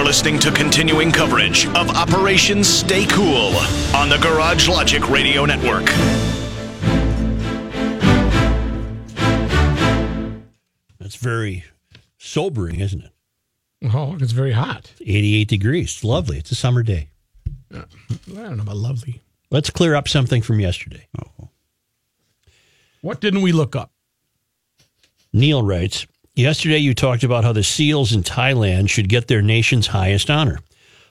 You're listening to continuing coverage of Operation Stay Cool on the Garage Logic Radio Network. That's very sobering, isn't it? Oh, it's very hot. 88 degrees. It's lovely. It's a summer day. I don't know about lovely. Let's clear up something from yesterday. What didn't we look up? Neil writes Yesterday, you talked about how the SEALs in Thailand should get their nation's highest honor.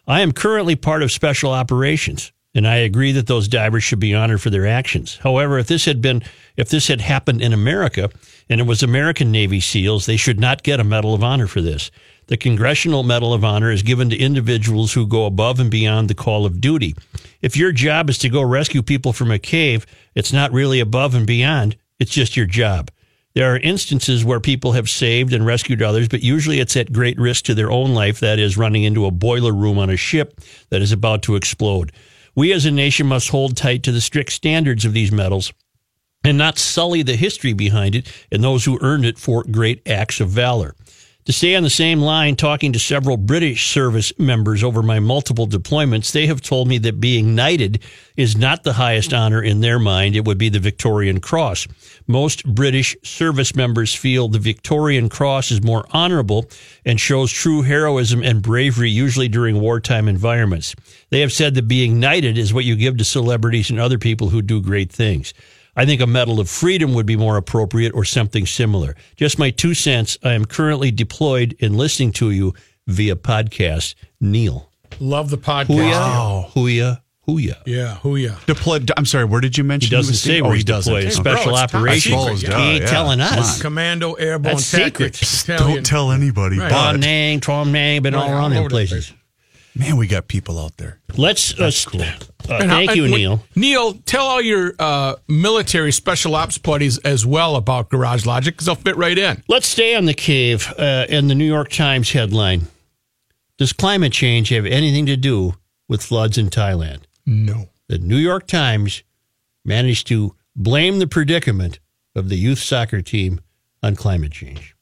I am currently part of special operations, and I agree that those divers should be honored for their actions. However, if this had been, if this had happened in America and it was American Navy SEALs, they should not get a Medal of Honor for this. The Congressional Medal of Honor is given to individuals who go above and beyond the call of duty. If your job is to go rescue people from a cave, it's not really above and beyond, it's just your job. There are instances where people have saved and rescued others, but usually it's at great risk to their own life, that is, running into a boiler room on a ship that is about to explode. We as a nation must hold tight to the strict standards of these medals and not sully the history behind it and those who earned it for great acts of valor. To stay on the same line, talking to several British service members over my multiple deployments, they have told me that being knighted is not the highest honor in their mind. It would be the Victorian Cross. Most British service members feel the Victorian Cross is more honorable and shows true heroism and bravery, usually during wartime environments. They have said that being knighted is what you give to celebrities and other people who do great things. I think a Medal of Freedom would be more appropriate or something similar. Just my two cents. I am currently deployed and listening to you via podcast. Neil. Love the podcast. Hooya. Hooya. Hooya. Yeah, who? Deployed. I'm sorry. Where did you mention He doesn't was say oh, where he he's deployed. doesn't. Hey, bro, Special it's operations. secret, He yeah. ain't Yeah, telling us. Commando Airborne That's secret. Tactics. Don't tell anybody. Right. But Bon Nang, Trom Nang, been all Right, around all them over the places. Man, we got people out there. Let's. Uh, st- uh, And how- thank you, and when- Neil. Neil, tell all your uh, military special ops buddies as well about Garage Logic because they'll fit right in. Let's stay on the cave uh, and the New York Times headline. Does climate change have anything to do with floods in Thailand? No. The New York Times managed to blame the predicament of the youth soccer team on climate change.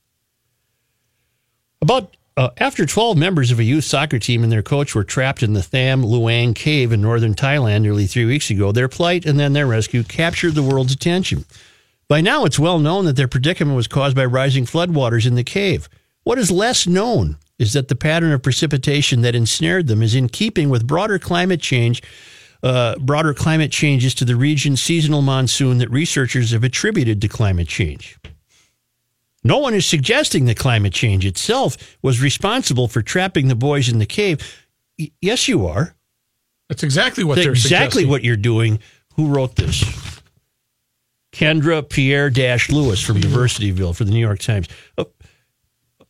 About uh, after 12 members of a youth soccer team and their coach were trapped in the Tham Luang cave in northern Thailand nearly three weeks ago, their plight and then their rescue captured the world's attention. By now, it's well known that their predicament was caused by rising floodwaters in the cave. What is less known is that the pattern of precipitation that ensnared them is in keeping with broader climate change, uh, broader climate changes to the region's seasonal monsoon that researchers have attributed to climate change. No one is suggesting that climate change itself was responsible for trapping the boys in the cave. Y- yes, you are. That's exactly what That's they're exactly suggesting. what you're doing. Who wrote this? Kendra Pierre Dash Louis from Diversityville for the New York Times. Oh,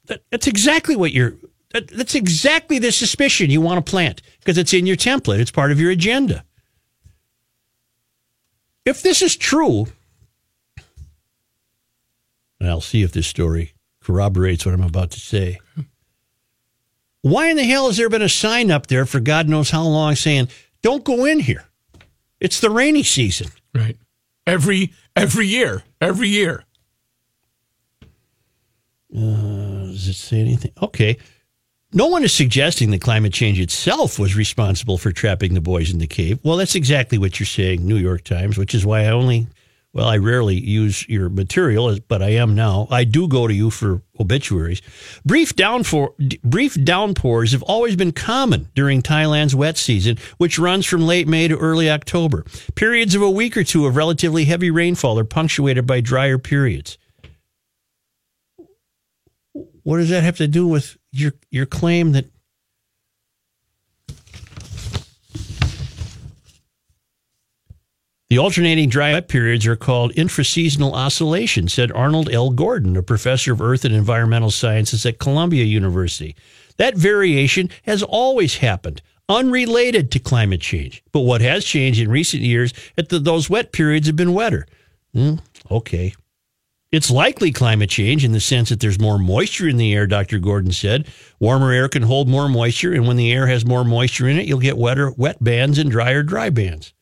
that, that's exactly what you're. That, that's exactly the suspicion you want to plant because it's in your template. It's part of your agenda. If this is true, and I'll see if this story corroborates what I'm about to say. Why in the hell has there been a sign up there for God knows how long saying, don't go in here? It's the rainy season. Right. Every every year. Every year. Uh, does it say anything? Okay. No one is suggesting that climate change itself was responsible for trapping the boys in the cave. Well, that's exactly what you're saying, New York Times, which is why I only, well, I rarely use your material, but I am now. I do go to you for obituaries. Brief, downpour, brief downpours have always been common during Thailand's wet season, which runs from late May to early October. Periods of a week or two of relatively heavy rainfall are punctuated by drier periods. What does that have to do with your your claim that The alternating dry wet periods are called intraseasonal oscillations, said Arnold L. Gordon, a professor of earth and environmental sciences at Columbia University. That variation has always happened, unrelated to climate change. But what has changed in recent years is that those wet periods have been wetter. Hmm, okay. It's likely climate change in the sense that there's more moisture in the air, Dr. Gordon said. Warmer air can hold more moisture, and when the air has more moisture in it, you'll get wetter wet bands and drier dry bands.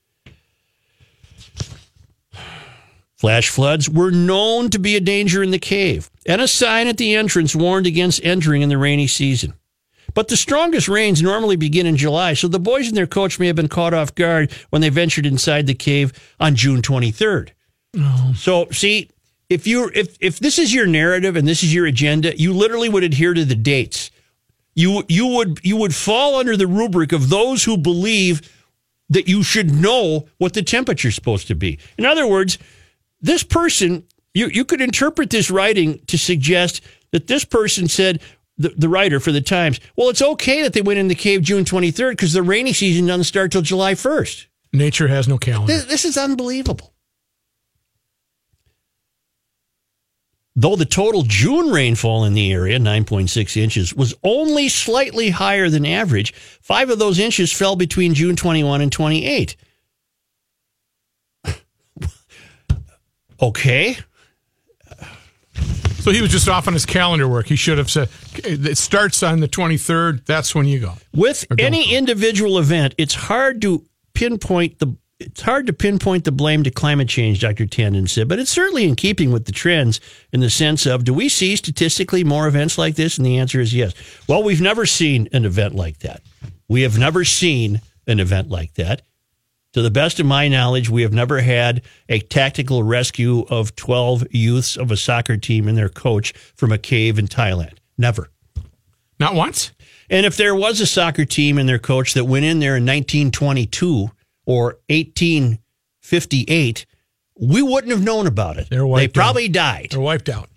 Flash floods were known to be a danger in the cave, and a sign at the entrance warned against entering in the rainy season. But the strongest rains normally begin in July, so the boys and their coach may have been caught off guard when they ventured inside the cave on June 23rd. So, see, if you if if this is your narrative and this is your agenda, you literally would adhere to the dates. You you would you would fall under the rubric of those who believe that you should know what the temperature is supposed to be. In other words, this person you you could interpret this writing to suggest that this person said the, the writer for the Times, well, it's okay that they went in the cave June 23rd because the rainy season doesn't start till July 1st. Nature has no calendar. This, this is unbelievable. Though the total June rainfall in the area, 9.6 inches, was only slightly higher than average, five of those inches fell between June 21 and 28. Okay. So he was just off on his calendar work. He should have said it starts on the 23rd. That's when you go. With any individual event, it's hard to pinpoint the it's hard to pinpoint the blame to climate change, Dr. Tandon said, but it's certainly in keeping with the trends in the sense of do we see statistically more events like this? And the answer is yes. Well, we've never seen an event like that. We have never seen an event like that. To the best of my knowledge, we have never had a tactical rescue of 12 youths of a soccer team and their coach from a cave in Thailand. Never. Not once. And if there was a soccer team and their coach that went in there in 1922 or 1858, we wouldn't have known about it. They're they wiped out. probably died. They're wiped out.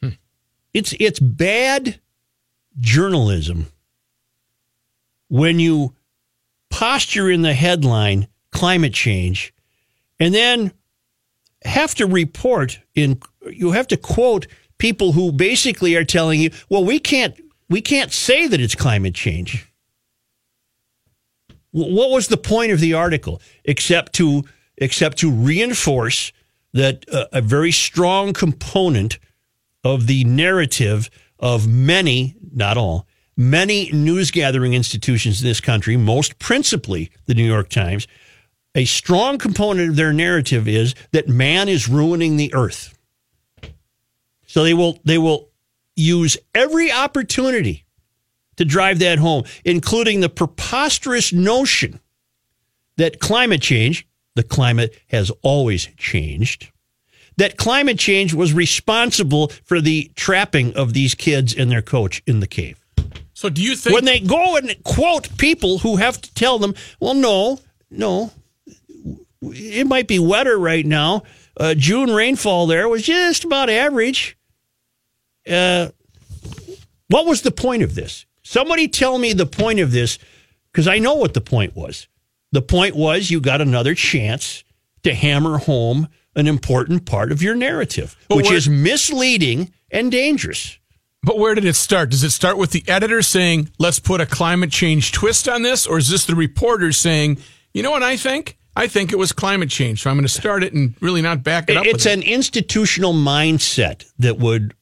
Hmm. It's it's bad journalism when you posture in the headline climate change and then have to report in you have to quote people who basically are telling you, well, we can't we can't say that it's climate change. What was the point of the article except to except to reinforce that uh, a very strong component of the narrative of many, not all, many news gathering institutions in this country, most principally the New York Times, a strong component of their narrative is that man is ruining the earth. So they will they will use every opportunity to drive that home, including the preposterous notion that climate change, the climate has always changed, that climate change was responsible for the trapping of these kids and their coach in the cave. So do you think When they go and quote people who have to tell them, well, no, no, it might be wetter right now. Uh, June rainfall there was just about average. Uh, what was the point of this? Somebody tell me the point of this, because I know what the point was. The point was you got another chance to hammer home an important part of your narrative, But which is misleading and dangerous. But where did it start? Does it start with the editor saying, let's put a climate change twist on this? Or is this the reporter saying, you know what I think? I think it was climate change. So I'm going to start it and really not back it up. It's an institutional mindset that would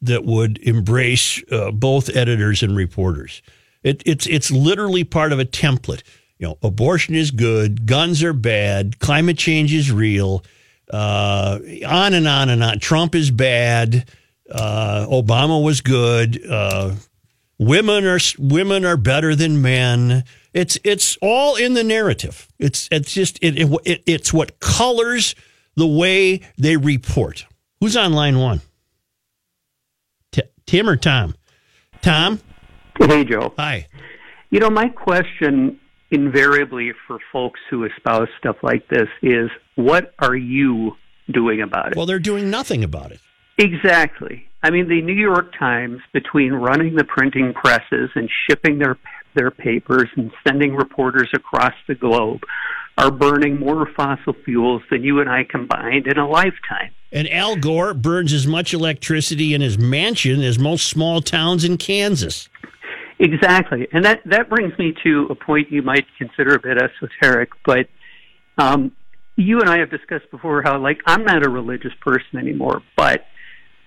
that would embrace uh, both editors and reporters. It, it's it's literally part of a template. You know, abortion is good, guns are bad, climate change is real, uh, on and on and on. Trump is bad, uh, Obama was good. Uh, women are women are better than men. It's it's all in the narrative. It's it's just it, it, it it's what colors the way they report. Who's on line one? T- Tim or Tom? Tom, Hey, Joe. hi. You know, my question invariably for folks who espouse stuff like this is what are you doing about it? Well, they're doing nothing about it. Exactly. I mean, the New York Times, between running the printing presses and shipping their their papers and sending reporters across the globe are burning more fossil fuels than you and I combined in a lifetime. And Al Gore burns as much electricity in his mansion as most small towns in Kansas. Exactly. And that, that brings me to a point you might consider a bit esoteric, but um, you and I have discussed before how, like, I'm not a religious person anymore, but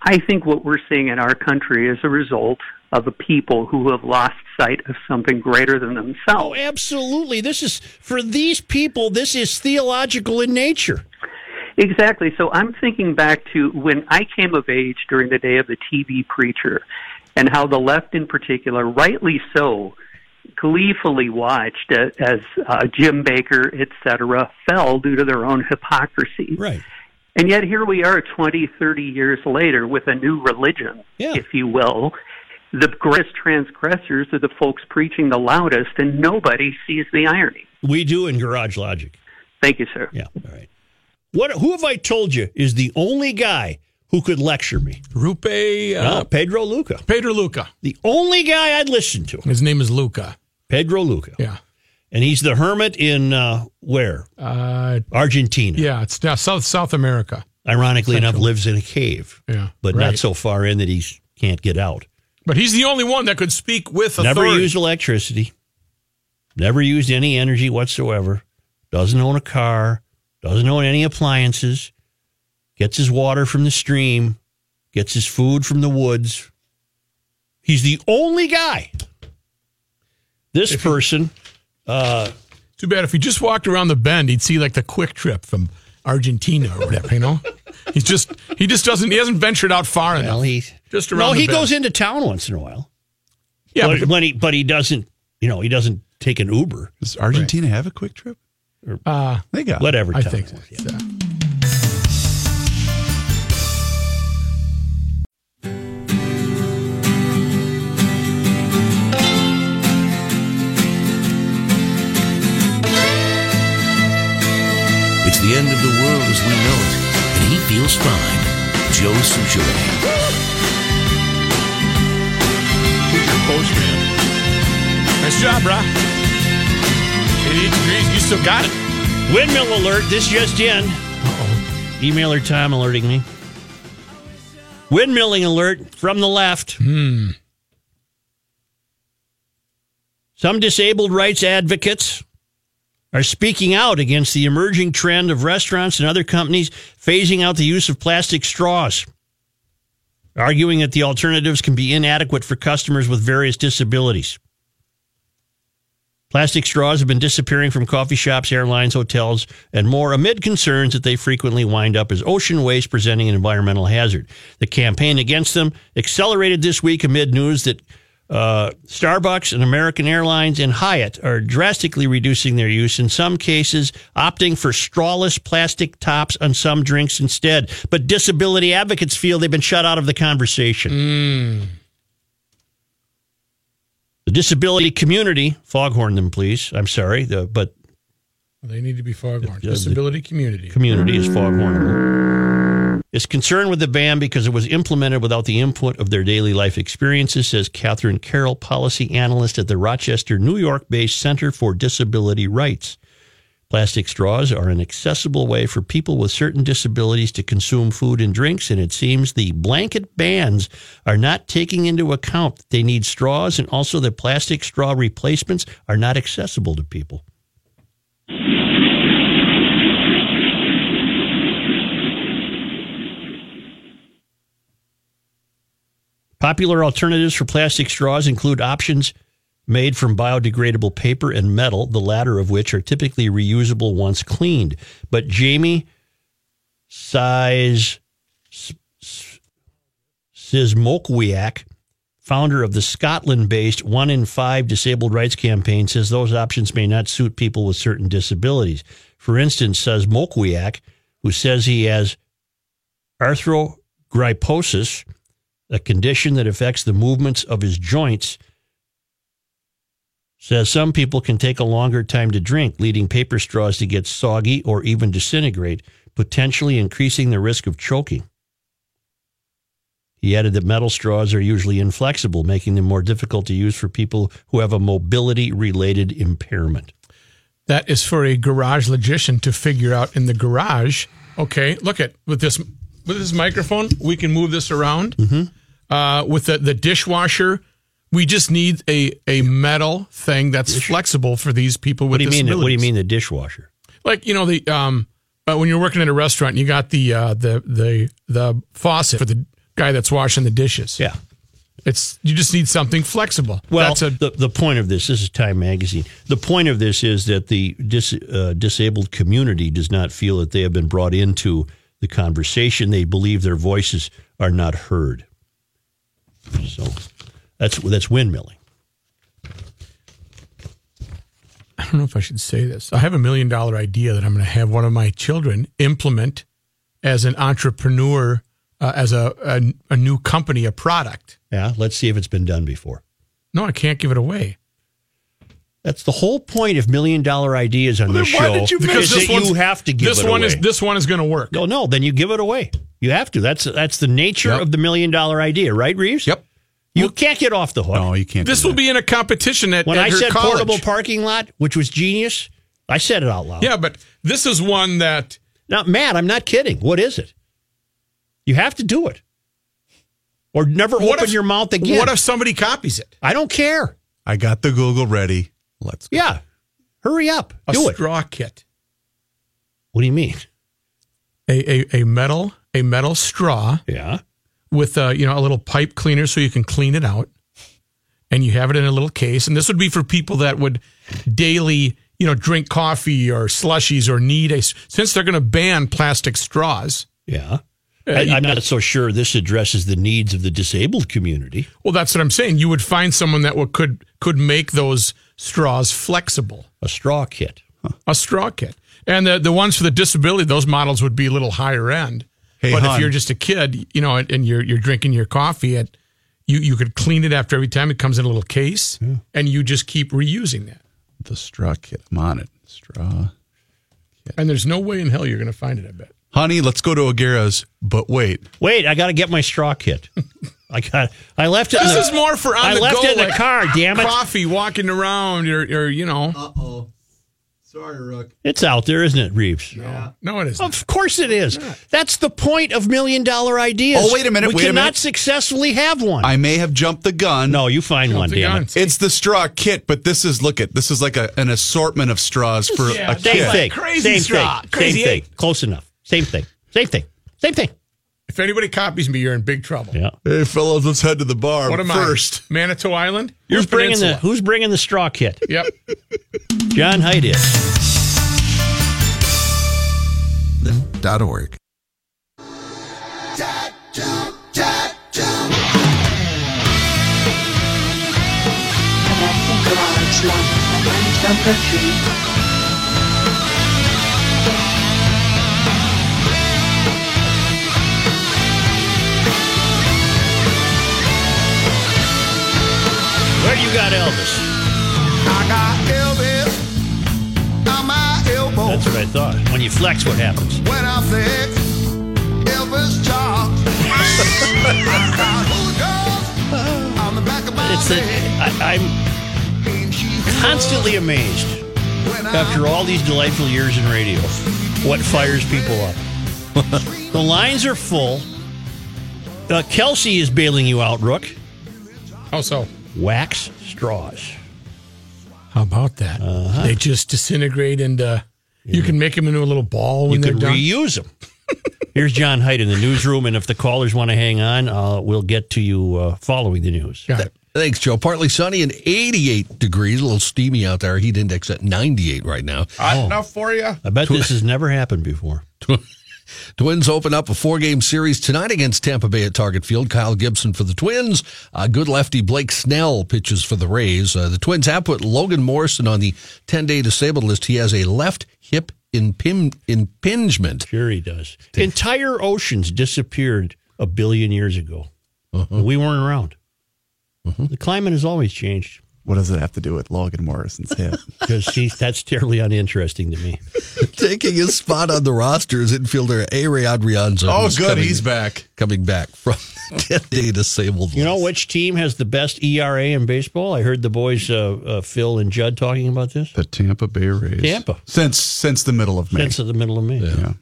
I think what we're seeing in our country is a result of a people who have lost sight of something greater than themselves. Oh, absolutely. This is, for these people, this is theological in nature. Exactly. So I'm thinking back to when I came of age during the day of the TV preacher and how the left in particular, rightly so, gleefully watched as uh, Jim Bakker, et cetera, fell due to their own hypocrisy. Right. And yet here we are 20, 30 years later with a new religion, Yeah. if you will. The greatest transgressors are the folks preaching the loudest, and nobody sees the irony. We do in Garage Logic. Thank you, sir. Yeah. All right. What? Who have I told you is the only guy who could lecture me? Rupe uh, No, Pedro Luca. Pedro Luca. The only guy I'd listen to. His name is Luca. Pedro Luca. Yeah. And he's the hermit in uh, where? Uh, Argentina. yeah, it's now South South America. Ironically enough, lives in a cave, Yeah. but not so far in that he can't get out. But he's the only one that could speak with Never authority. used electricity. Never used any energy whatsoever. Doesn't own a car. Doesn't own any appliances. Gets his water from the stream. Gets his food from the woods. He's the only guy. This person, uh, Too bad if he just walked around the bend, he'd see like the quick trip from Argentina or whatever. You know, he's just he just doesn't he hasn't ventured out far well, enough. he Just no, around the he bend. goes into town once in a while. yeah, but but, when he but he doesn't, you know, he doesn't take an Uber. Does Argentina have a quick trip? uh, They got Whatever. I town think it so. yeah. Yeah. The as we know it, and he feels fine. Joe Soucheray. Who's your postman? Nice job, bro. 88 degrees. You still got it. Windmill alert. This just in. Uh-oh. Emailer Tom alerting me. Windmilling alert from the left. Hmm. Some disabled rights advocates are speaking out against the emerging trend of restaurants and other companies phasing out the use of plastic straws, arguing that the alternatives can be inadequate for customers with various disabilities. Plastic straws have been disappearing from coffee shops, airlines, hotels, and more amid concerns that they frequently wind up as ocean waste, presenting an environmental hazard. The campaign against them accelerated this week amid news that uh, Starbucks and American Airlines and Hyatt are drastically reducing their use, in some cases, opting for strawless plastic tops on some drinks instead. But disability advocates feel they've been shut out of the conversation. The disability community, foghorn them, please. I'm sorry, the, but They need to be foghorn. the- Disability community. community is foghorn. Is concerned with the ban because it was implemented without the input of their daily life experiences, says Catherine Carroll, policy analyst at the Rochester, New York based Center for Disability Rights. Plastic straws are an accessible way for people with certain disabilities to consume food and drinks, and it seems the blanket bans are not taking into account that they need straws and also that plastic straw replacements are not accessible to people. Popular alternatives for plastic straws include options made from biodegradable paper and metal, the latter of which are typically reusable once cleaned. But Jamie Size Szymkowiak, founder of the Scotland based One in Five Disabled Rights Campaign, says those options may not suit people with certain disabilities. For instance, says who says he has arthrogryposis, a condition that affects the movements of his joints, says some people can take a longer time to drink, leading paper straws to get soggy or even disintegrate, potentially increasing the risk of choking. He added that metal straws are usually inflexible, making them more difficult to use for people who have a mobility related impairment. That is for a garage logician to figure out in the garage. Okay, look at with this with this microphone, we can move this around. Mm-hmm. Uh, with the, the dishwasher, we just need a, a metal thing that's flexible for these people with What do you mean? What do you mean the dishwasher? Like you know the um uh, when you're working at a restaurant, you got the uh, the the the faucet for the guy that's washing the dishes. Yeah. It's you just need something flexible. Well, that's a the, the point of this, this is Time Magazine. The point of this is that the dis, uh, disabled community does not feel that they have been brought into the conversation. They believe their voices are not heard. So that's that's windmilling. I don't know if I should say this. I have a million dollar idea that I'm going to have one of my children implement as an entrepreneur, uh, as a, a a new company, a product. Yeah, let's see if it's been done before. No, I can't give it away That's the whole point of million dollar ideas on this then why show. did you make- Because this that you have to give this it one away. is this one is going to work. no, no, then you give it away. You have to. That's that's the nature Yep. of the million dollar idea, right, Reeves? Yep. You can't get off the hook. No, you can't. This do will that. be in a competition at, when at I her said college. portable parking lot, which was genius, I said it out loud. Yeah, but this is one that Now, Matt, I'm not kidding. What is it? You have to do it, or never what open if- your mouth again. What if somebody copies it? I don't care. I got the Google ready. Let's go. Yeah, hurry up, A do it. straw kit, What do you mean? a, a a metal a metal straw Yeah, with a you know a little pipe cleaner so you can clean it out, and you have it in a little case. And this would be for people that would daily you know drink coffee or slushies or need a since they're going to ban plastic straws. yeah. Uh, I, I'm not so sure this addresses the needs of the disabled community. Well, that's what I'm saying. You would find someone that would, could could make those straws flexible. A straw kit. a straw kit. And the the ones for the disability, those models would be a little higher end. Hey, but if you're just a kid, you know, and, and you're you're drinking your coffee, at you you could clean it after every time. It comes in a little case, and you just keep reusing that. The straw kit. I'm on it. Straw. And there's no way in hell you're going to find it. I bet. Honey, let's go to O'Gara's. But wait, Wait, I got to get my straw kit. I got. I left it. in This the, is more for on I the left go, it in the car. Damn it! Coffee, walking around, or, or you know, Uh oh, sorry, Rook. It's out there, isn't it, Reeves? no, it isn't. Of course it is. That's the point of million dollar ideas. Oh, wait a minute, We wait a cannot minute. successfully have one. I may have jumped the gun. no, you find one, damn gun. it. It's the straw kit, but this is look at this is like a, an assortment of straws for Yeah, a same Same thing. Crazy Same straw. thing. Crazy Same thing. Close enough. Same thing. Same thing. Same thing. If anybody copies me, you're in big trouble. Yeah. Hey, fellas, let's head to the bar What am first. I? Manitou Island. Who's You're bringing the Peninsula. Who's bringing the straw kit? Yep. John Hyde is. Dot org. Connecting garage logic segment number three. Got Elvis? I got Elvis on my elbow. That's what I thought. When you flex, what happens? When I flex, Elvis jocks. I got hookahs on the back of my It's the, neck. I, I'm constantly amazed after all these delightful years in radio what fires people up. the lines are full. Uh, Kelsey is bailing you out, Rook. How so? Wax straws. How about that? Uh-huh. They just disintegrate and uh, you can make them into a little ball when You they're can done. reuse them. Here's John Hines in the newsroom, and if the callers want to hang on, uh, we'll get to you uh, following the news. Got it. Thanks, Joe. Partly sunny and 88 degrees. A little steamy out there. Heat index at 98 right now. Hot enough for you? I bet this has never happened before. Twins open up a four game series tonight against Tampa Bay at Target Field. Kyle Gibson for the Twins. Uh, good lefty Blake Snell pitches for the Rays. Uh, the Twins have put Logan Morrison on the 10 day disabled list. He has a left hip impim- impingement. Sure, he does. Entire oceans disappeared a billion years ago. We weren't around. The climate has always changed What does it have to do with Logan Morrison's hit? because that's terribly uninteresting to me. Taking his spot on the roster is infielder Ehire Adrianza. oh, who's good. coming- He's back. coming back from 10 day disabled. You know which team has the best ERA in baseball? I heard the boys, uh, uh, Phil and Judd, talking about this. The Tampa Bay Rays. Tampa. Since since the middle of May. Since the middle of May. yeah.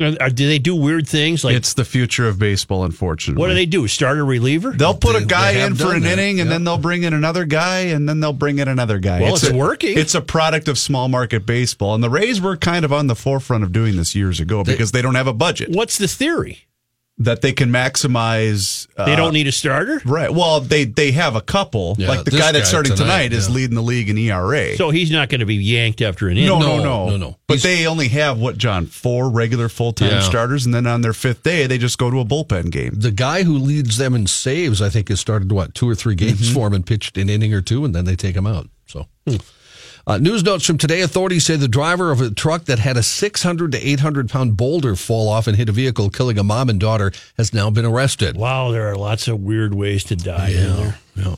Uh, are- do they do weird things like it's the future of baseball, unfortunately. what do they do? Starter reliever? They'll put They- a guy in for an that, inning, and yeah. then they'll bring in another guy, and then they'll bring in another guy. Well, it's a, working. It's a product of small market baseball, and the Rays were kind of on the forefront of doing this years ago because they don't have a budget What's the theory? That they can maximize. Uh, They don't need a starter? right. Well, they they have a couple. Yeah, like the guy that's guy starting tonight, tonight, is yeah. leading the league in ERA. So he's not going to be yanked after an inning. no, No, no, no, no, no. But He's- they only have what, John? Four regular full time Yeah. starters, and then on their fifth day, they just go to a bullpen game. The guy who leads them in saves, I think, has started, what, two or three games Mm-hmm. for him and pitched an inning or two, and then they take him out. So. Uh, news notes from today authorities say the driver of a truck that had a 600 to 800 pound boulder fall off and hit a vehicle, killing a mom and daughter, has now been arrested. Wow, there are lots of weird ways to die there. Yeah.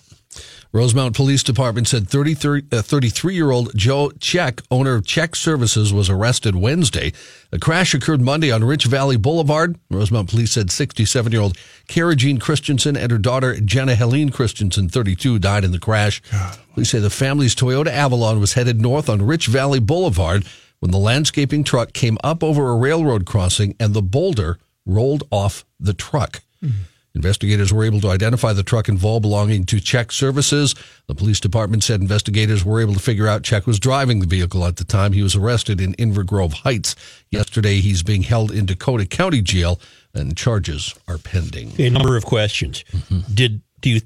Rosemount Police Department said 33 uh, year old Joe Check, owner of Check Services, was arrested Wednesday. The crash occurred Monday on Rich Valley Boulevard. Rosemount Police said 67 year old Kara Jean Christensen and her daughter Jenna Helene Christensen, 32, died in the crash. Police say the family's Toyota Avalon was headed north on Rich Valley Boulevard when the landscaping truck came up over a railroad crossing and the boulder rolled off the truck. Mm-hmm. Investigators were able to identify the truck involved belonging to Czech Services. The police department said investigators were able to figure out Czech was driving the vehicle at the time he was arrested in Inver Grove Heights. Yesterday, he's being held in Dakota County Jail and charges are pending. A number of questions. Mm-hmm. Did do you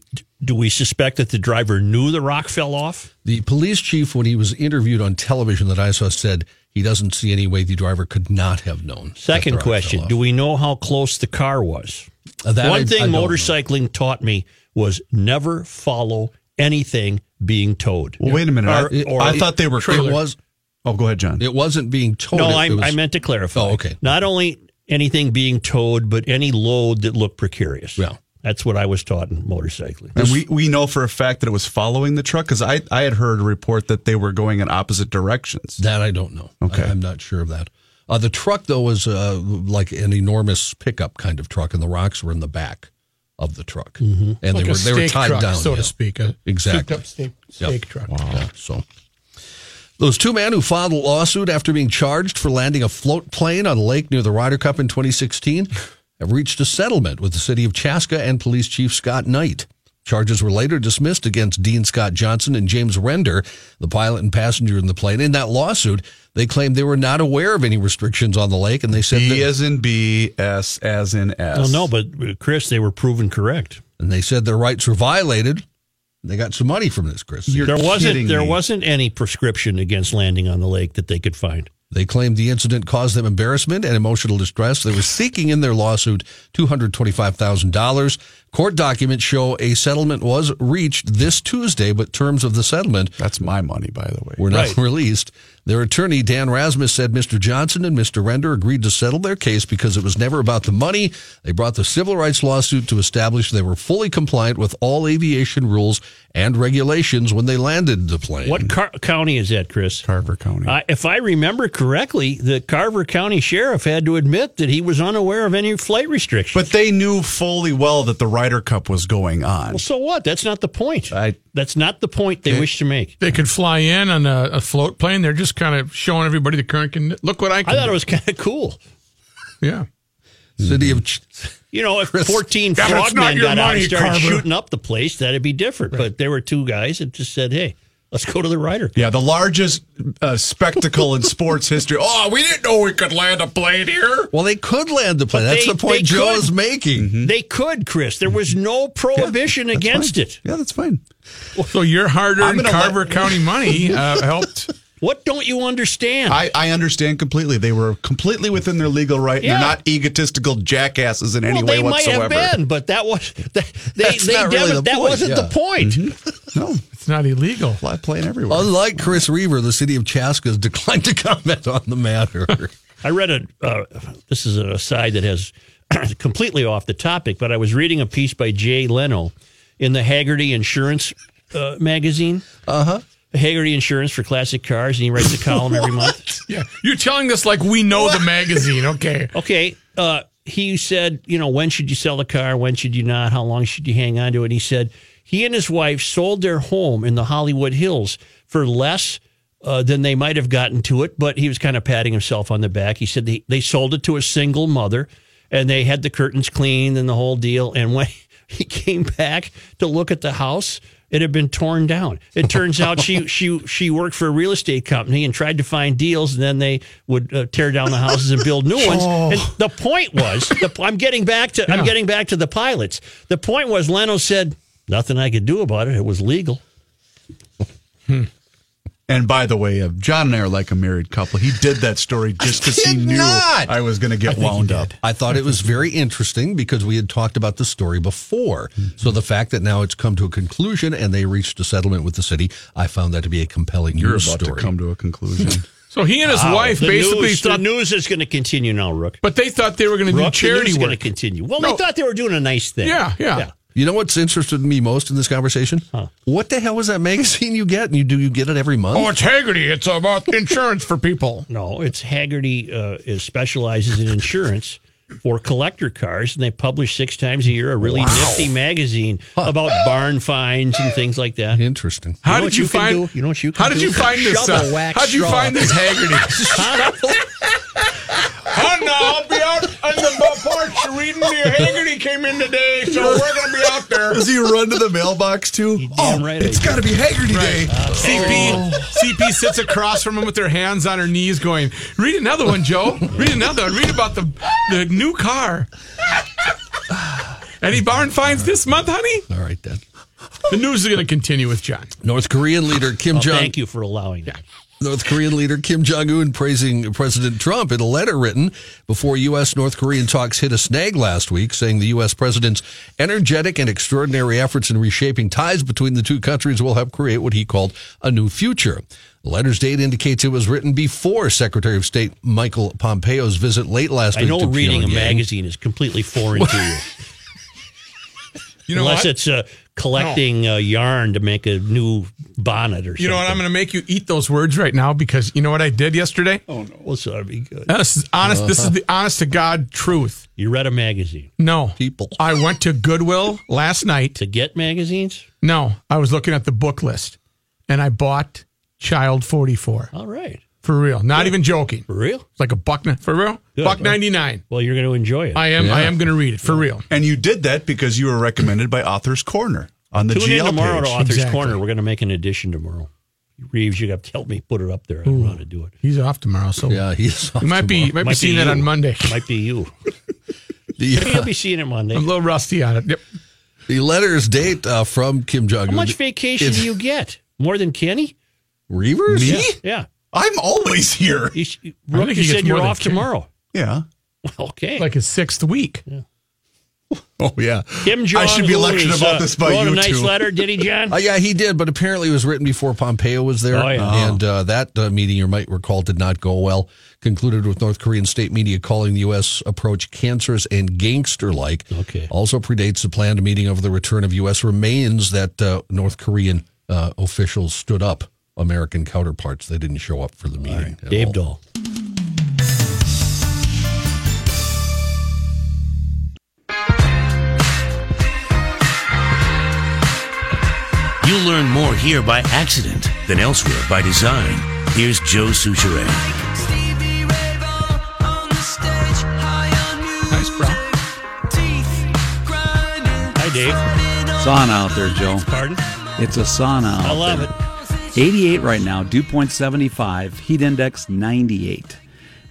do we suspect that the driver knew the rock fell off? The police chief, when he was interviewed on television that I saw, said he doesn't see any way the driver could not have known. Second question: Do we know how close the car was? Uh, that One I thing don't know. motorcycling taught me was never follow anything being towed. Well, wait a minute. Or- I, or- I thought they were. It was. Oh, go ahead, John. It wasn't being towed. no, I, was- I meant to clarify. Oh, okay. Not only anything being towed, but any load that looked precarious. Yeah. That's what I was taught in motorcycling. And we, we know for a fact that it was following the truck because I, I had heard a report that they were going in opposite directions. That I don't know. Okay. I, am not sure of that. Uh, the truck, though, was uh, like an enormous pickup kind of truck, and the rocks were in the back of the truck, and like they a were they were tied truck, down, so yeah. to speak. A Exactly. souped up steak, Yep. steak truck. Yeah, so. Those two men who filed a lawsuit after being charged for landing a float plane on a lake near the Ryder Cup in 2016 have reached a settlement with the city of Chaska and Police Chief Scott Knight. Charges were later dismissed against Dean Scott Johnson and James Render, the pilot and passenger in the plane. In that lawsuit, they claimed they were not aware of any restrictions on the lake, and they said B that, as in B, S as in S. Well, no, but Chris, they were proven correct. and they said their rights were violated. They got some money from this, Chris. You're there wasn't there me. wasn't any prescription against landing on the lake that they could find. They claimed the incident caused them embarrassment and emotional distress. They were seeking in their lawsuit $225,000. Court documents show a settlement was reached this Tuesday, but terms of the settlement That's my money, by the way. were not Right. released. Their attorney, Dan Rasmus, said Mr. Johnson and Mr. Render agreed to settle their case because it was never about the money. They brought the civil rights lawsuit to establish they were fully compliant with all aviation rules and regulations when they landed the plane. What car- county is that, Chris? Carver County. Uh, if I remember correctly, the Carver County Sheriff had to admit that he was unaware of any flight restrictions. but they knew fully well that the Ryder Cup was going on. well, so what? That's not the point. I- That's not the point they wish to make. They could fly in on a, a float plane. They're just kind of showing everybody the current. Can, look what I can I can. thought it was kind of cool. Yeah. City of Ch- You know, if 14 Yeah, but it's frogmen your got out and started Carver. shooting up the place, that'd be different. But there were two guys that just said, hey, let's go to the Ryder yeah, the largest uh, spectacle in sports history. Oh, we didn't know we could land a plane here. Well, they could land the plane. But That's they- the point they Joe could. is making. They could, Chris. There was no prohibition against it. Yeah, that's fine. So your hard-earned Carver let- County money uh, helped. What don't you understand? I, I understand completely. They were completely within their legal right. and Yeah. They're not egotistical jackasses in any well, way they whatsoever. might have been, but that was they. they, That's they not really Devin, the that point, wasn't yeah. the point. No, It's not illegal. fly plane everywhere. Unlike Chris Reaver, the city of Chaska has declined to comment on the matter. I read a. Uh, this is a side that has completely off the topic, but I was reading a piece by Jay Leno in the Hagerty Insurance uh, magazine. Uh huh. Hagerty Insurance for classic cars, and he writes a column every month. Yeah. You're telling us like we know the magazine. Okay. Okay, uh, he said, you know, when should you sell the car? When should you not? How long should you hang on to it? And he said he and his wife sold their home in the Hollywood Hills for less uh, than they might have gotten to it, but he was kind of patting himself on the back. He said they, they sold it to a single mother and they had the curtains cleaned and the whole deal. And when he came back to look at the house, it had been torn down. It turns out she she she worked for a real estate company and tried to find deals, and then they would uh, tear down the houses and build new ones. And the point was, the, I'm getting back to I'm getting back to the pilots. The point was, Leno said nothing I could do about it. It was legal. And by the way, uh, John and I are like a married couple. He did that story just because he knew not. I was going to get wound up. I thought it was very interesting because we had talked about the story before. So the fact that now it's come to a conclusion and they reached a settlement with the city, I found that to be a compelling You're news about story. to come to a conclusion. So he and his Wow. wife the basically news, thought, the news is going to continue now, Rook. but they thought they were going to do Rook, the charity news is going to continue. Well, No. they thought they were doing a nice thing. Yeah, yeah. You know what's interested me most in this conversation? What the hell was that magazine you get? And you do you get it every month? Oh, it's Hagerty. It's about insurance for people. No, it's Hagerty uh, is specializes in insurance for collector cars, and they publish six times a year a really nifty magazine about barn finds and things like that. Interesting. How know did you, you find? do? You know what you can How did do? you find this? Uh, how did you straw. find this Hagerty? oh no, I'll be out on the porch reading the Hagerty came in today, so we're going to be out there. Does he run to the mailbox too? damn oh, right I it's do. got to be Hagerty Day. CP oh. CP sits across from him with their hands on her knees, going, "Read another one, Joe. Read another one. Read about the the new car." Any barn finds this month, honey? All right then. The news is going to continue with John. North Korean leader Kim Well, Jong thank you for allowing that. North Korean leader Kim Jong Un praising President Trump in a letter written before U.S. North Korean talks hit a snag last week, saying the U.S. president's energetic and extraordinary efforts in reshaping ties between the two countries will help create what he called a new future. The letter's date indicates it was written before Secretary of State Michael Pompeo's visit late last I week. know to reading a magazine is completely foreign to you, You know unless what? it's uh, collecting uh, yarn to make a new bonnet or something. you know what? I'm going to make you eat those words right now because you know what I did yesterday. Oh no, well, so that'd be good. This is honest. This is the honest to God truth. You read a magazine No, People. I went to Goodwill last night. to get magazines. No, I was looking at the book list, and I bought Child 44 All right, for real. Not even joking. for real. It's like a buck ni- for real. Good. Buck ninety nine. Well, you're going to enjoy it. I am. I am going to read it for real. And you did that because you were recommended by Author's Corner on the Tune in GL tomorrow page. to Author's Exactly. Corner. We're going to make an edition tomorrow. Reeves, you have to help me put it up there. I don't know how to do it. He's off tomorrow, so Yeah, he's. you might be might, be seeing that on Monday. Might be you. The, You'll be seeing it Monday. I'm a little rusty on it. Yep. the letter's date uh, from Kim Jong Un. How much vacation do you get? More than Kenny? Reavers? Me? Yeah. I'm always here. You, sh- Rook, you he said you're off Kenny. tomorrow. Yeah. Okay. Like his sixth week. Oh yeah. Kim Jong I should be lectured about uh, this by wrote you a nice two. letter, did he, John? Uh, yeah, he did, but apparently it was written before Pompeo was there. Oh, yeah. And uh, that uh, meeting, you might recall, did not go well. Concluded with North Korean state media calling the U.S. approach cancerous and gangster like. Okay. Also predates the planned meeting over the return of U.S. remains that uh, North Korean uh, officials stood up American counterparts. They didn't show up for the meeting. at Dave all. Dahl. You'll learn more here by accident than elsewhere by design. Here's Joe Soucheray. Nice, bro. Hi, Dave. Sauna out there, Joe. Pardon? It's a sauna. I out love there. it. 88 right now, dew point 75, heat index 98.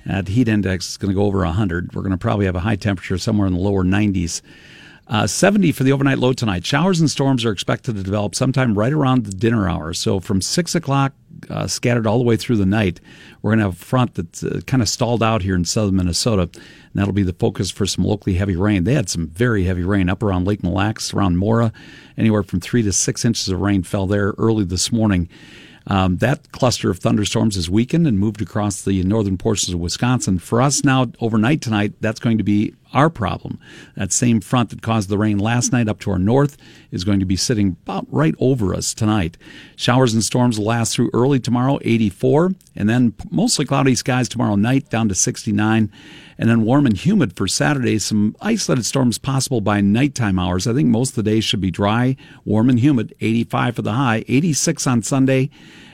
That heat index is going to go over 100. We're going to probably have a high temperature somewhere in the lower 90s. Uh, 70 for the overnight low tonight. Showers and storms are expected to develop sometime right around the dinner hour. So from 6 o'clock, uh, scattered all the way through the night, we're going to have a front that's uh, kind of stalled out here in southern Minnesota. And that'll be the focus for some locally heavy rain. They had some very heavy rain up around Lake Mille Lacs, around Mora. Anywhere from three to six inches of rain fell there early this morning. Um, that cluster of thunderstorms has weakened and moved across the northern portions of Wisconsin. For us now, overnight tonight, that's going to be our problem. That same front that caused the rain last night up to our north is going to be sitting about right over us tonight. Showers and storms will last through early tomorrow, 84, and then mostly cloudy skies tomorrow night down to 69, and then warm and humid for Saturday. Some isolated storms possible by nighttime hours. I think most of the day should be dry, warm and humid, 85 for the high, 86 on Sunday.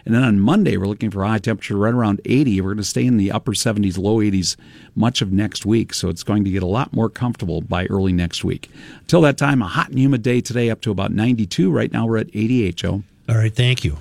And then on Monday, we're looking for a high temperature right around 80. We're going to stay in the upper 70s, low 80s much of next week. So it's going to get a lot more comfortable by early next week. Until that time, a hot and humid day today up to about 92. Right now, we're at 88, Joe. All right, thank you.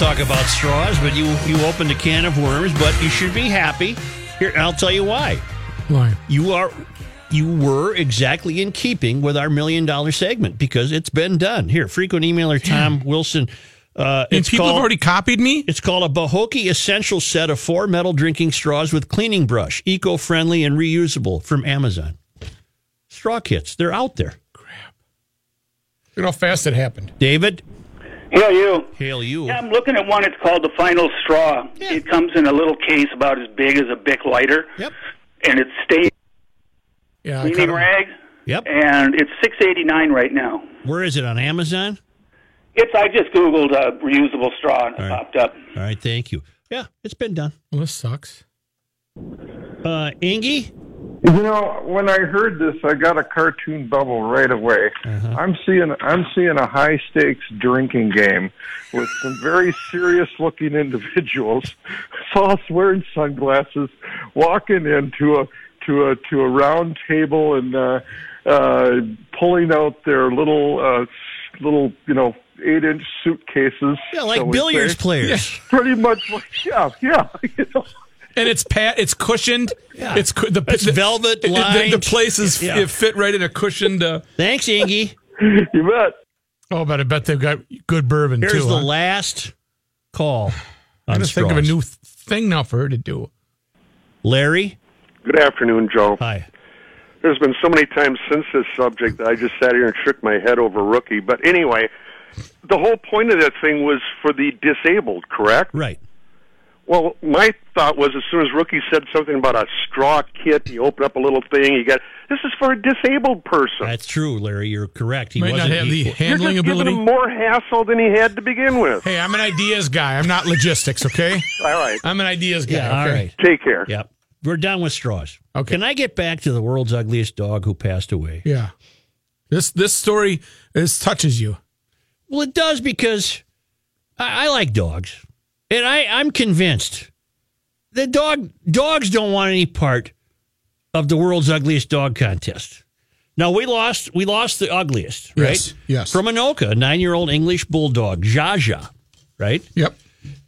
Talk about straws, but you you opened a can of worms, but you should be happy. Here, I'll tell you why. Why? You are you were exactly in keeping with our million dollar segment because it's been done. Here, frequent emailer Tom Wilson. Uh, And people called, have already copied me? It's called a Bohoki Essential Set of four metal drinking straws with cleaning brush, eco friendly and reusable from Amazon. Straw kits, they're out there. Crap. Look how fast it happened. David, Hail you. hail you. Yeah, I'm looking at one. It's called the Final Straw. It comes in a little case about as big as a Bic lighter. Yep. And it's stained Yeah, I cleaning cut 'em. rag, Yep. and it's six eighty nine right now. Where is it on Amazon? It's I just googled uh, reusable straw and it All right. popped up. All right, thank you. Yeah, it's been done. Well, this sucks. Uh, Ingy, You know, when I heard this, I got a cartoon bubble right away. I'm seeing I'm seeing a high stakes drinking game with some very serious looking individuals, all wearing sunglasses, walking into a to a to a round table and uh, uh, pulling out their little uh, little you know eight inch suitcases. Yeah, like billiards say. players. Pretty much, like, yeah, yeah. You know. And it's pat. It's cushioned. Yeah. It's cu- the It's the, velvet the- the, the place is Yeah. it fit right in a cushioned. Uh, thanks, Ingy. You bet. oh, but I bet they've got good bourbon Here's too. the huh? last call. I'm gonna think of a new th- thing now for her to do. Larry. Good afternoon, Joe. Hi. There's been so many times since this subject that I just sat here and shook my head over rookie. But anyway, the whole point of that thing was for the disabled, correct? Right. Well, my thought was as soon as rookie said something about a straw kit, you open up a little thing, you got this is for a disabled person. That's true, Larry. You're correct. He Might not wasn't. have he- the handling You're just ability. giving him more hassle than he had to begin with. Hey, I'm an ideas guy. I'm not logistics. Okay. All right. I'm an ideas guy. yeah. All okay? right. Take care. Yep. We're done with straws. Okay. Can I get back to the world's ugliest dog who passed away? Yeah. This this story this touches you. Well, it does because I, I like dogs, and I, I'm convinced the dog dogs don't want any part of the world's ugliest dog contest. Now we lost we lost the ugliest, right? Yes, yes. From Anoka, a nine year old English bulldog, Zsa Zsa, right? Yep.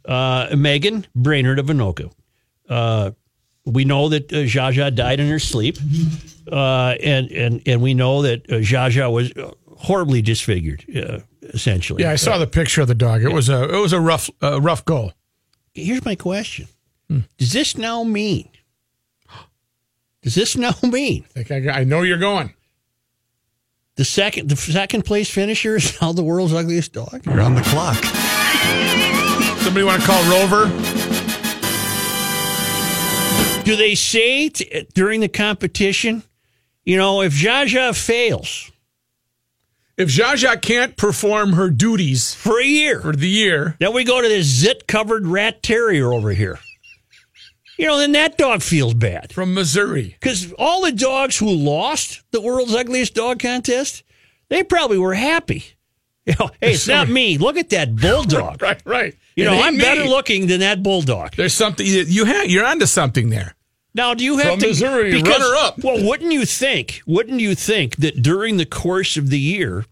Uh, Megan Brainard of Anoka. Uh, we know that uh, Zsa Zsa died in her sleep, uh, and and and we know that uh, Zsa Zsa was uh, horribly disfigured, uh, essentially. Yeah, I saw the picture of the dog. It was a it was a rough uh, rough go. Here's my question: Does this now mean? Does this now mean Like I, I know you're going. the second the second place finisher is now the world's ugliest dog? You're on the clock. Somebody want to call Rover? Do they say t- during the competition? You know, if Zsa Zsa fails If Zsa Zsa can't perform her duties for a year, for the year, then we go to this zit covered rat terrier over here. You know, then that dog feels bad. from Missouri. Because all the dogs who lost the world's ugliest dog contest, they probably were happy. You know, hey, it's not me. Look at that bulldog. Right, right. You It know, I'm me. better looking than that bulldog. There's something you have. You're onto something there. Now, do you have From to Missouri, runner-up. Well, wouldn't you think? Wouldn't you think that during the course of the year,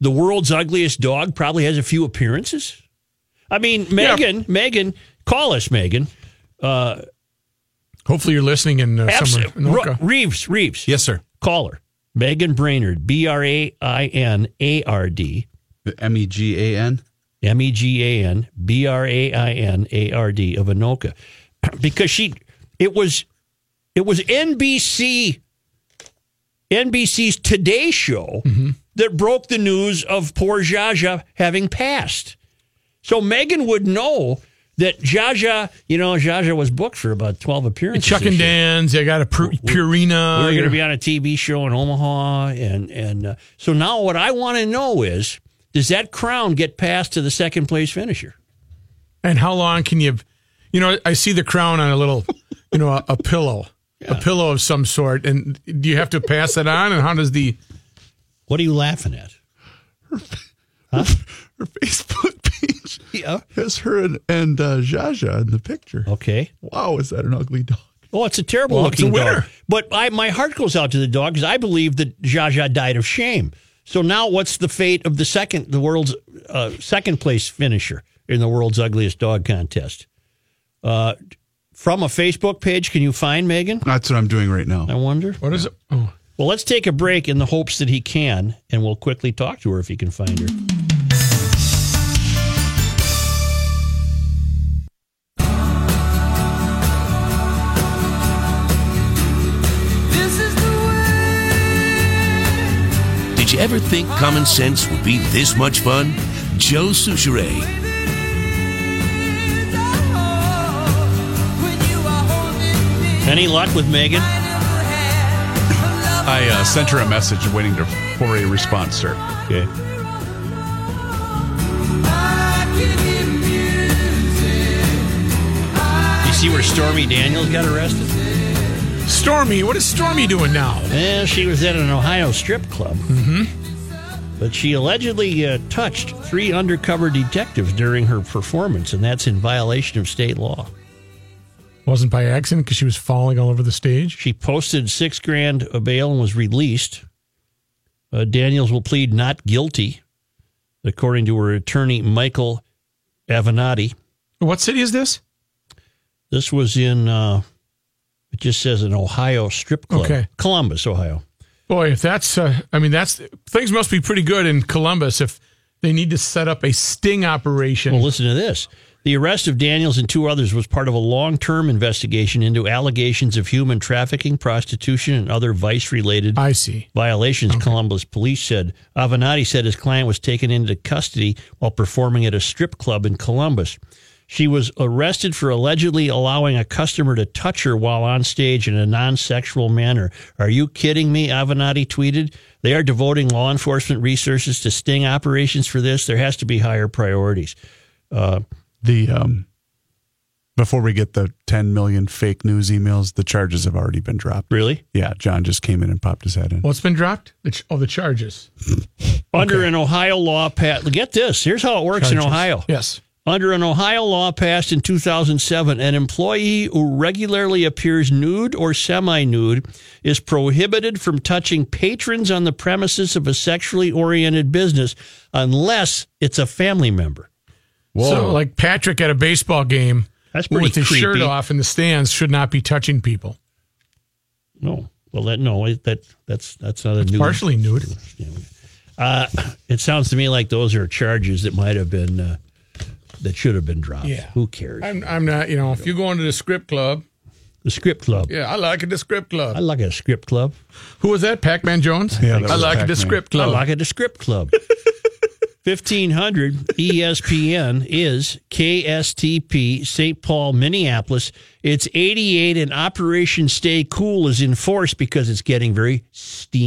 the world's ugliest dog probably has a few appearances? I mean, Megan, Megan, call us, Megan. Uh, Hopefully, you're listening in uh, somewhere. Anoka. Reeves, Reeves. Yes, sir. Call her. Megan Brainard, B R A I N A R D, M E G A N. M E G A N, B R A I N A R D of Anoka. Because she, it was, It was NBC, NBC's Today Show that broke the news of poor Zsa Zsa having passed. So Megan would know that Zsa Zsa, you know, Zsa Zsa was booked for about 12 appearances. Chuck and. Don's. I got a Pur- Purina. We're going to be on a TV show in Omaha, and and uh, so now what I want to know is, does that crown get passed to the second place finisher? And how long can you, you know, I see the crown on a little, you know, a, a pillow, a pillow of some sort. And do you have to pass it on? And how does the. What are you laughing at? Her Facebook page Yeah. has her and, and uh, Zsa Zsa in the picture. Okay. Wow, is that an ugly dog? Oh, it's a terrible Well, it's a looking dog. But I, my heart goes out to the dog because I believe that Zsa Zsa died of shame. So now, what's the fate of the second, the world's uh, second place finisher in the world's ugliest dog contest? Uh, from a Facebook page, can you find Megan? That's what I'm doing right now. I wonder. What is it? Oh. Well, let's take a break in the hopes that he can, and we'll quickly talk to her if he can find her. Did you ever think common sense would be this much fun? Joe Soucheray. Any luck with Megan? I uh, sent her a message waiting to, for a response, sir. Okay. You see where Stormy Daniels got arrested? Stormy, what is Stormy doing now? Well, she was at an Ohio strip club. Mm-hmm. But she allegedly uh, touched three undercover detectives during her performance, and that's in violation of state law. Wasn't by accident because she was falling all over the stage. She posted six grand a bail and was released. Uh, Daniels will plead not guilty, according to her attorney, Michael Avenatti. What city is this? This was in, uh, it just says an Ohio strip club. Okay. Columbus, Ohio. Boy, if that's, uh, I mean, that's things must be pretty good in Columbus if they need to set up a sting operation. Well, listen to this. The arrest of Daniels and two others was part of a long term investigation into allegations of human trafficking, prostitution, and other vice related I see. violations, Columbus police said. Avenatti said his client was taken into custody while performing at a strip club in Columbus. She was arrested for allegedly allowing a customer to touch her while on stage in a non sexual manner. Are you kidding me? Avenatti tweeted. They are devoting law enforcement resources to sting operations for this. There has to be higher priorities. Uh, The um, before we get the 10 million fake news emails, the charges have already been dropped. really? Yeah, John just came in and popped his head in. What's been dropped? The ch- oh, the charges. Under an Ohio law, Pat, get this. Here's how it works in Ohio. Yes. Under an Ohio law passed in 2007, an employee who regularly appears nude or semi nude is prohibited from touching patrons on the premises of a sexually oriented business unless it's a family member. So, like Patrick at a baseball game That's pretty with his shirt off in the stands should not be touching people. No. Well, that no, that that's that's not a nude. Partially nude. Uh, it sounds to me like those are charges that might have been uh, that should have been dropped. Yeah. Who cares? I'm, I'm not, you know, if you're going to the script club, the script club. yeah, I like it, the script club. I like a script club. Who was that? Pac Man Jones? Yeah, that I like it, Pac-Man. the script club. I like it, the script club. 1500 ESPN is KSTP, St. Paul, Minneapolis. It's 88 and Operation Stay Cool is in force because it's getting very steamy.